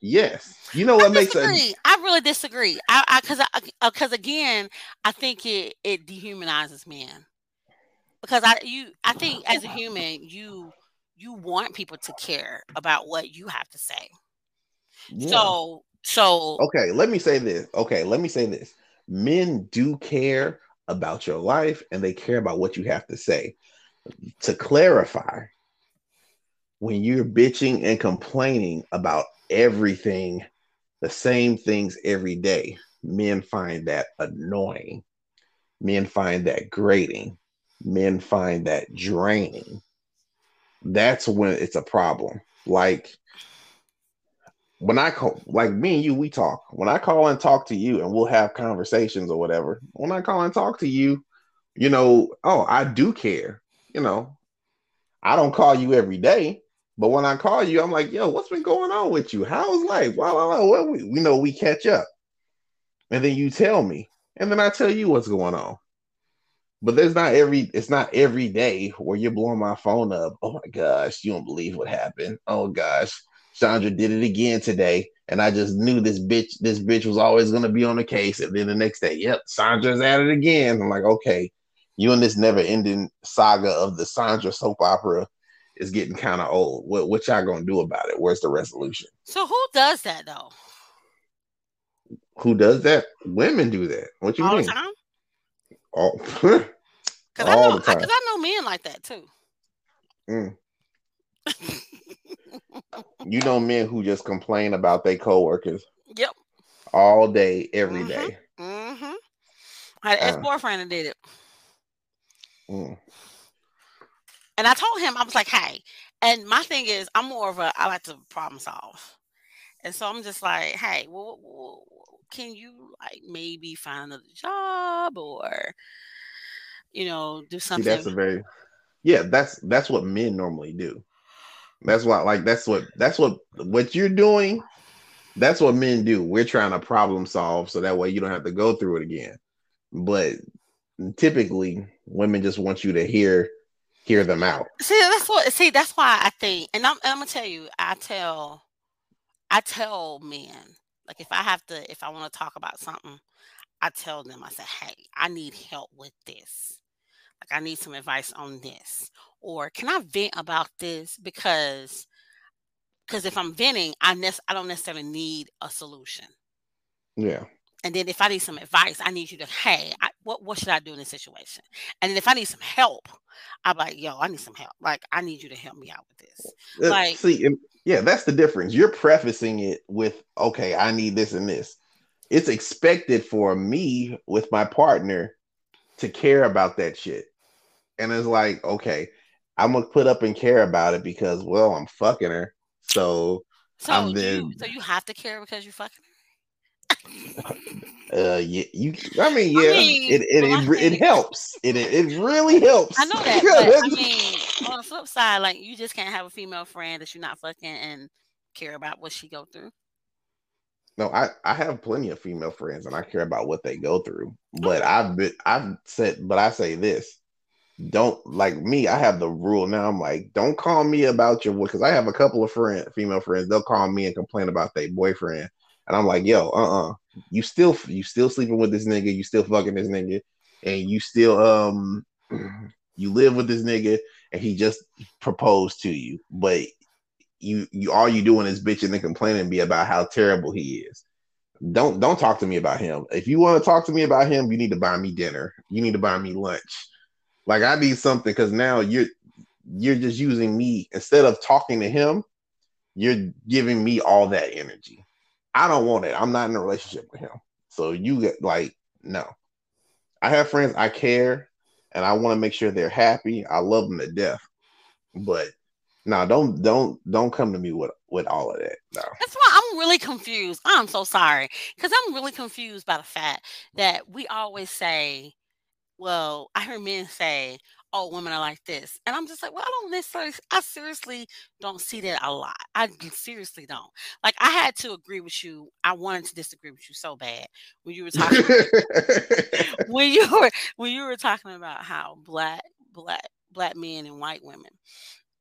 Yes. You know what I makes sense? I really disagree. I because I because uh, again, I think it it dehumanizes men. Because I you I think as a human, you you want people to care about what you have to say. Yeah. So so okay, let me say this. Okay, let me say this. Men do care about your life and they care about what you have to say. To clarify, when you're bitching and complaining about everything, the same things every day, men find that annoying. Men find that grating. Men find that draining. That's when it's a problem. Like when I call, like me and you, we talk. When I call and talk to you, and we'll have conversations or whatever. When I call and talk to you, you know, oh, I do care. You know, I don't call you every day, but when I call you, I'm like, yo, what's been going on with you? How's life? Well, well, well we, we know we catch up, and then you tell me, and then I tell you what's going on. But there's not every it's not every day where you're blowing my phone up. Oh my gosh, you don't believe what happened. Oh gosh, Chandra did it again today. And I just knew this bitch, this bitch was always gonna be on the case. And then the next day, yep, Sandra's at it again. I'm like, okay, you and this never-ending saga of the Sandra soap opera is getting kind of old. What what y'all gonna do about it? Where's the resolution? So who does that though? Who does that? Women do that. What you All mean? the time? All, Because I know, the time. because I know men like that too. Mm. you know men who just complain about their coworkers Yep. all day, every Mhm. day. Mm-hmm. I had an Uh. ex-boyfriend that did it. Mm. And I told him, I was like, hey, and my thing is, I'm more of a, I like to problem solve. And so I'm just like, hey, well, well, can you like maybe find another job or, you know, do See, something? that's a very yeah. That's that's what men normally do. That's why, like, that's what that's what what you're doing. That's what men do. We're trying to problem solve so that way you don't have to go through it again. But typically, women just want you to hear hear them out. See, that's what. See, that's why I think, and I'm, I'm gonna tell you, I tell, I tell men, like if I have to, if I want to talk about something, I tell them, I say, hey, I need help with this. Like I need some advice on this, or can I vent about this because, because if I'm venting, I nec- I don't necessarily need a solution. Yeah. And then if I need some advice, I need you to, hey, I, what what should I do in this situation? And then if I need some help, I'm like, yo, I need some help. Like I need you to help me out with this. Uh, Like- see, yeah, that's the difference. You're prefacing it with, okay, I need this and this. It's expected for me with my partner to care about that shit. And it's like, okay, I'm gonna put up and care about it because, well, I'm fucking her. So, So I'm you, then- so you have to care because you fucking. uh, yeah, you. I mean, I yeah, mean, it it, well, I it, re- it helps. It it it really helps. I know that, but I mean, on the flip side, like you just can't have a female friend that you're not fucking and care about what she go through. No, I, I have plenty of female friends and I care about what they go through. But I've been I've said but I say this. Don't like me, I have the rule now. I'm like, don't call me about your because I have a couple of friend female friends, they'll call me and complain about their boyfriend. And I'm like, yo, uh-uh. You still you still sleeping with this nigga, you still fucking this nigga, and you still um you live with this nigga and he just proposed to you. But you you all you doing is bitching and complaining be about how terrible he is. Don't don't talk to me about him. If you want to talk to me about him, you need to buy me dinner. You need to buy me lunch. Like I need something because now you're you're just using me instead of talking to him. You're giving me all that energy. I don't want it. I'm not in a relationship with him. So you get like no. I have friends I care and I want to make sure they're happy. I love them to death. But no, don't don't don't come to me with with all of that. No. That's why I'm really confused. I'm so sorry because I'm really confused by the fact that we always say, "Well, I hear men say." Oh, women are like this. And I'm just like, well, I don't necessarily, I seriously don't see that a lot. I seriously don't. Like, I had to agree with you. I wanted to disagree with you so bad when you were talking when you were when you were talking about how black black black men and white women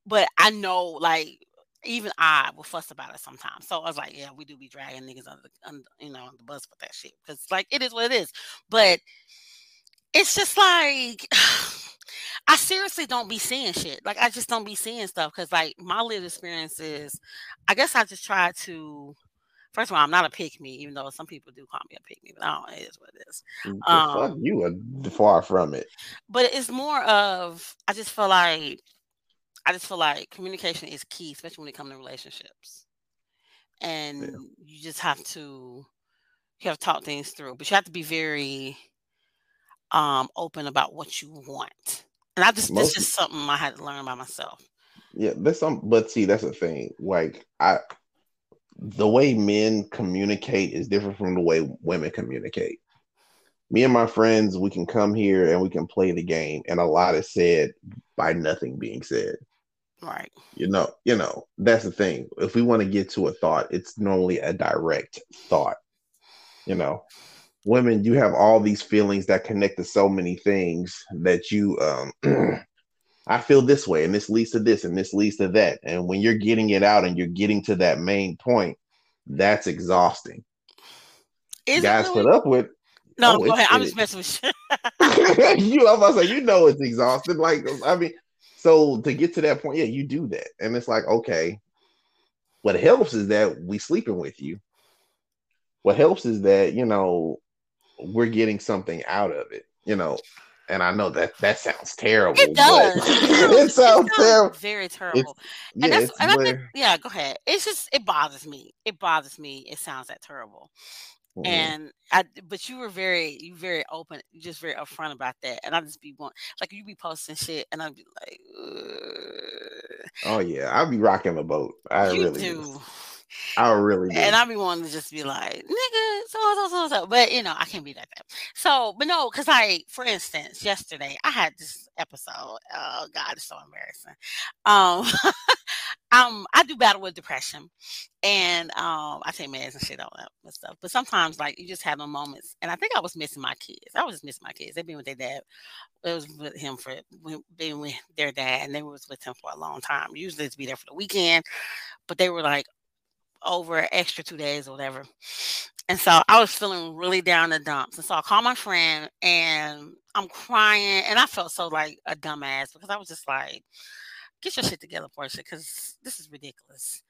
but i know like even i will fuss about it sometimes so i was like yeah we do be dragging niggas under the under, you know on the bus with that shit because like it is what it is but it's just like I seriously don't be seeing shit. Like I just don't be seeing stuff because like my lived experience is, I guess I just try to. First of all, I'm not a pick me, even though some people do call me a pick me, but I don't. It is what it is. Fuck, Um, you are far from it. But it's more of I just feel like I just feel like communication is key, especially when it comes to relationships. And you just have to you have to talk things through, but you have to be very um open about what you want. And I just this is just something I had to learn by myself. Yeah, that's some, but see, that's the thing. Like I, the way men communicate is different from the way women communicate. Me and my friends, we can come here and we can play the game, and a lot is said by nothing being said. Right. You know, you know, that's the thing. If we want to get to a thought, it's normally a direct thought. You know, women, you have all these feelings that connect to so many things that you um I feel this way, and this leads to this, and this leads to that. And when you're getting it out and you're getting to that main point, that's exhausting. Is Guys really? put up with. No, oh, go ahead. I'm just messing with you. you, I'm about to say, you know, it's exhausting. Like, I mean, so to get to that point, yeah, you do that, and it's like, okay, what helps is that we sleeping with you. What helps is that you know we're getting something out of it. You know, and I know that that sounds terrible. It does. it, sounds terrible. Very terrible. It's, and yeah, that's and I think, yeah, go ahead. It's just it bothers me. It bothers me. It sounds that terrible. Mm-hmm. And I, but you were very, you very open, just very upfront about that. And I just be one, like you be posting shit, and I'd be like, Ugh. oh yeah, I'll be rocking the boat. I you really do. do. I really do. And I be wanting to just be like, nigga, so so so so. But you know, I can't be that bad. So, but no, because I, for instance, yesterday I had this episode. Oh God, it's so embarrassing. Um, um, I do battle with depression, and um, I take meds and shit all that and stuff. But sometimes, like, you just have no moments. And I think I was missing my kids. I was just missing my kids. They've been with their dad. It was with him for being with their dad, and they was with him for a long time. Usually, to be there for the weekend, but they were like over extra two days or whatever. And so I was feeling really down the dumps. And so I called my friend and I'm crying. And I felt so like a dumbass because I was just like, get your shit together, Portia, because this is ridiculous.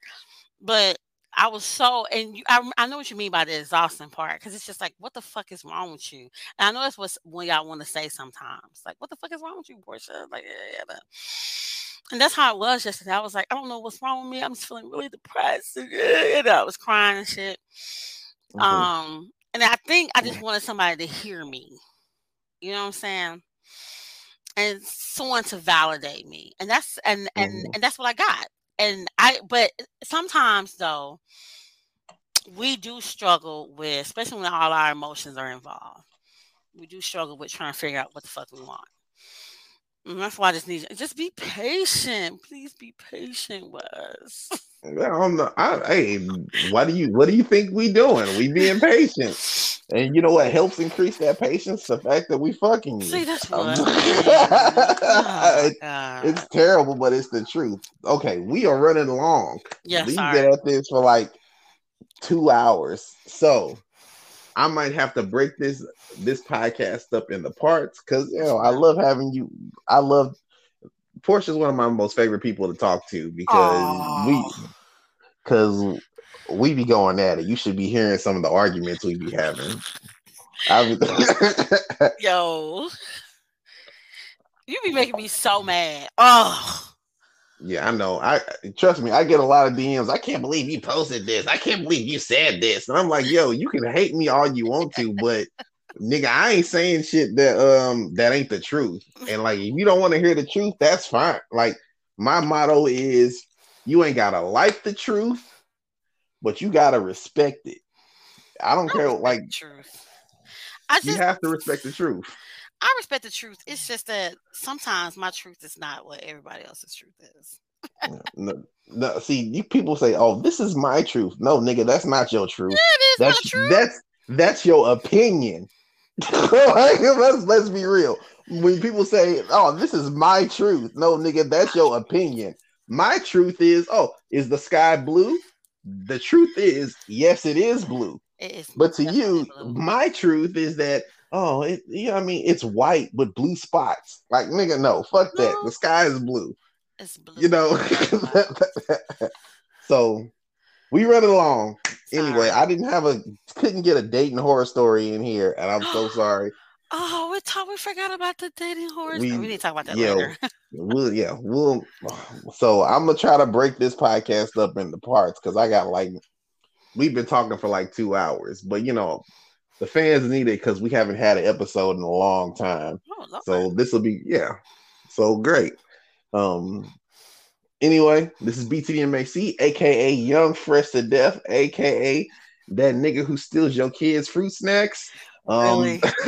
But I was so, and you, I, I know what you mean by the exhausting part, because it's just like, what the fuck is wrong with you? And I know that's what when y'all want to say sometimes, like, what the fuck is wrong with you, Portia? Like, yeah, yeah, and that's how it was yesterday. I was like, I don't know what's wrong with me. I'm just feeling really depressed. And, you know, I was crying and shit. Mm-hmm. Um, and I think I just wanted somebody to hear me. You know what I'm saying? And someone to validate me. And that's and and mm-hmm. and that's what I got. And I but sometimes though, we do struggle with, especially when all our emotions are involved. We do struggle with trying to figure out what the fuck we want. And that's why I just need. Just be patient. Please be patient with us. I'm not, I, hey, what do you what do you think we doing? We being patient. And you know what helps increase that patience? The fact that we fucking you. See, that's um, what oh, it's terrible, but it's the truth. Okay, we are running long. Yeah, we've been at this for like two hours. So I might have to break this this podcast up into parts because you know I love having you. I love Portia's one of my most favorite people to talk to because Aww. we because we be going at it. You should be hearing some of the arguments we be having. Yo, you be making me so mad. Oh. Yeah, I know. I trust me. I get a lot of DMs. I can't believe you posted this. I can't believe you said this. And I'm like, yo, you can hate me all you want to, but nigga, I ain't saying shit that um that ain't the truth. And like, if you don't want to hear the truth, that's fine. Like, my motto is, you ain't gotta like the truth, but you gotta respect it. I don't I care. Like, truth. I just, you have to respect the truth. I respect the truth. It's just that sometimes my truth is not what everybody else's truth is. no, no, see, you people say, "Oh, this is my truth." No, nigga, that's not your truth. Yeah, that's, truth. That's that's your opinion. let's let's be real. When people say, "Oh, this is my truth," no, nigga, that's your opinion. My truth is, "Oh, is the sky blue?" The truth is, yes, it is blue. It is but to you, blue. my truth is that oh, it, you know, I mean, it's white with blue spots. Like, nigga, no, fuck no. that. The sky is blue. It's blue. You know. so we run along. Sorry. Anyway, I didn't have a couldn't get a dating horror story in here, and I'm so sorry. Oh, we talk. We forgot about the dating horror. We, we need to talk about that yeah, later. we'll yeah, we'll. So I'm gonna try to break this podcast up into parts because I got like we've been talking for like two hours, but you know the fans need it because we haven't had an episode in a long time. Oh, so this will be yeah, so great. Um, Anyway, this is BTDMAC, aka Young Fresh to Death, aka that nigga who steals your kids' fruit snacks. Um, really?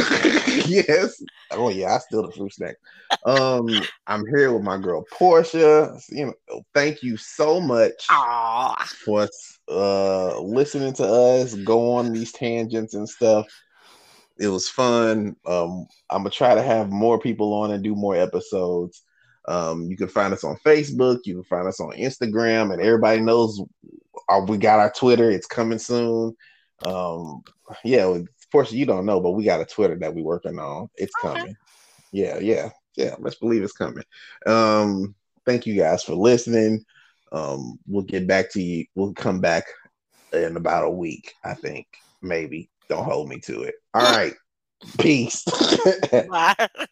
yes. Oh yeah, I steal the fruit snack. Um, I'm here with my girl Portia. You know, thank you so much Aww. for uh listening to us go on these tangents and stuff. It was fun. Um, I'm gonna try to have more people on and do more episodes. Um, you can find us on Facebook, you can find us on Instagram, and everybody knows our, uh, we got our Twitter. It's coming soon. Um, yeah, of course you don't know, but we got a Twitter that we're working on. It's okay. coming. Yeah, yeah, yeah. Let's believe it's coming. Um, thank you guys for listening. Um, we'll get back to you. We'll come back in about a week, I think. Maybe. Don't hold me to it. All right. Peace.